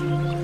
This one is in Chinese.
嗯